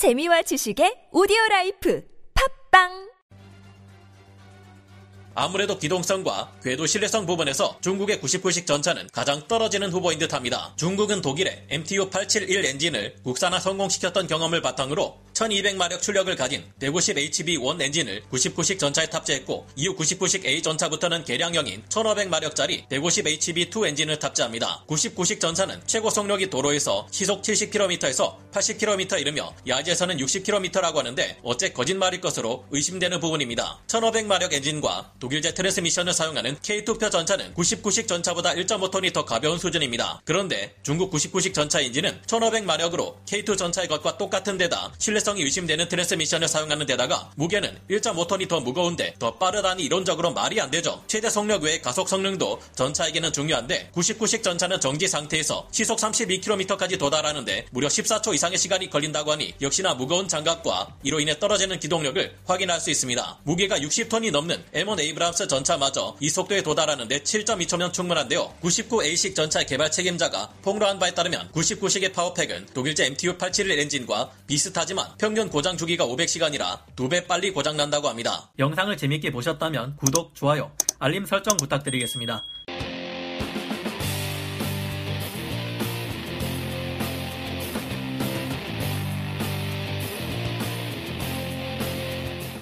재미와 지식의 오디오 라이프 팟빵 아무래도 기동성과 궤도 신뢰성 부분에서 중국의 99식 전차는 가장 떨어지는 후보인 듯합니다. 중국은 독일의 MTU 871 엔진을 국산화 성공시켰던 경험을 바탕으로 1200마력 출력을 가진 190HB1 엔진을 99식 전차에 탑재했고 이후 99식 A 전차부터는 개량형인 1500마력짜리 150HB2 엔진을 탑재합니다. 99식 전차는 최고 속력이 도로에서 시속 70km에서 80km 이르며 야지에서는 60km라고 하는데 어째 거짓말일 것으로 의심되는 부분입니다. 1500마력 엔진과 독일제 트랜스미션을 사용하는 K2 흑표 전차는 99식 전차보다 1.5톤이 더 가벼운 수준입니다. 그런데 중국 99식 전차 엔진은 1500마력으로 K2 전차의 것과 똑같은 데다 신뢰성 이 의심되는 트랜스미션을 사용하는 데다가 무게는 1.5톤이 더 무거운데 더 빠르다니 이론적으로 말이 안 되죠. 최대 속력 외에 가속 성능도 전차에게는 중요한데 99식 전차는 정지 상태에서 시속 32km까지 도달하는데 무려 14초 이상의 시간이 걸린다고 하니 역시나 무거운 장갑과 이로 인해 떨어지는 기동력을 확인할 수 있습니다. 무게가 60톤이 넘는 M1 에이브람스 전차마저 이 속도에 도달하는데 7.2초면 충분한데요. 99A식 전차 개발 책임자가 폭로한 바에 따르면 99식의 power pack은 독일제 MTU 871 엔진과 비슷하지만 평균 고장 주기가 500시간이라 두배 빨리 고장 난다고 합니다. 영상을 재밌게 보셨다면 구독, 좋아요, 알림 설정 부탁드리겠습니다.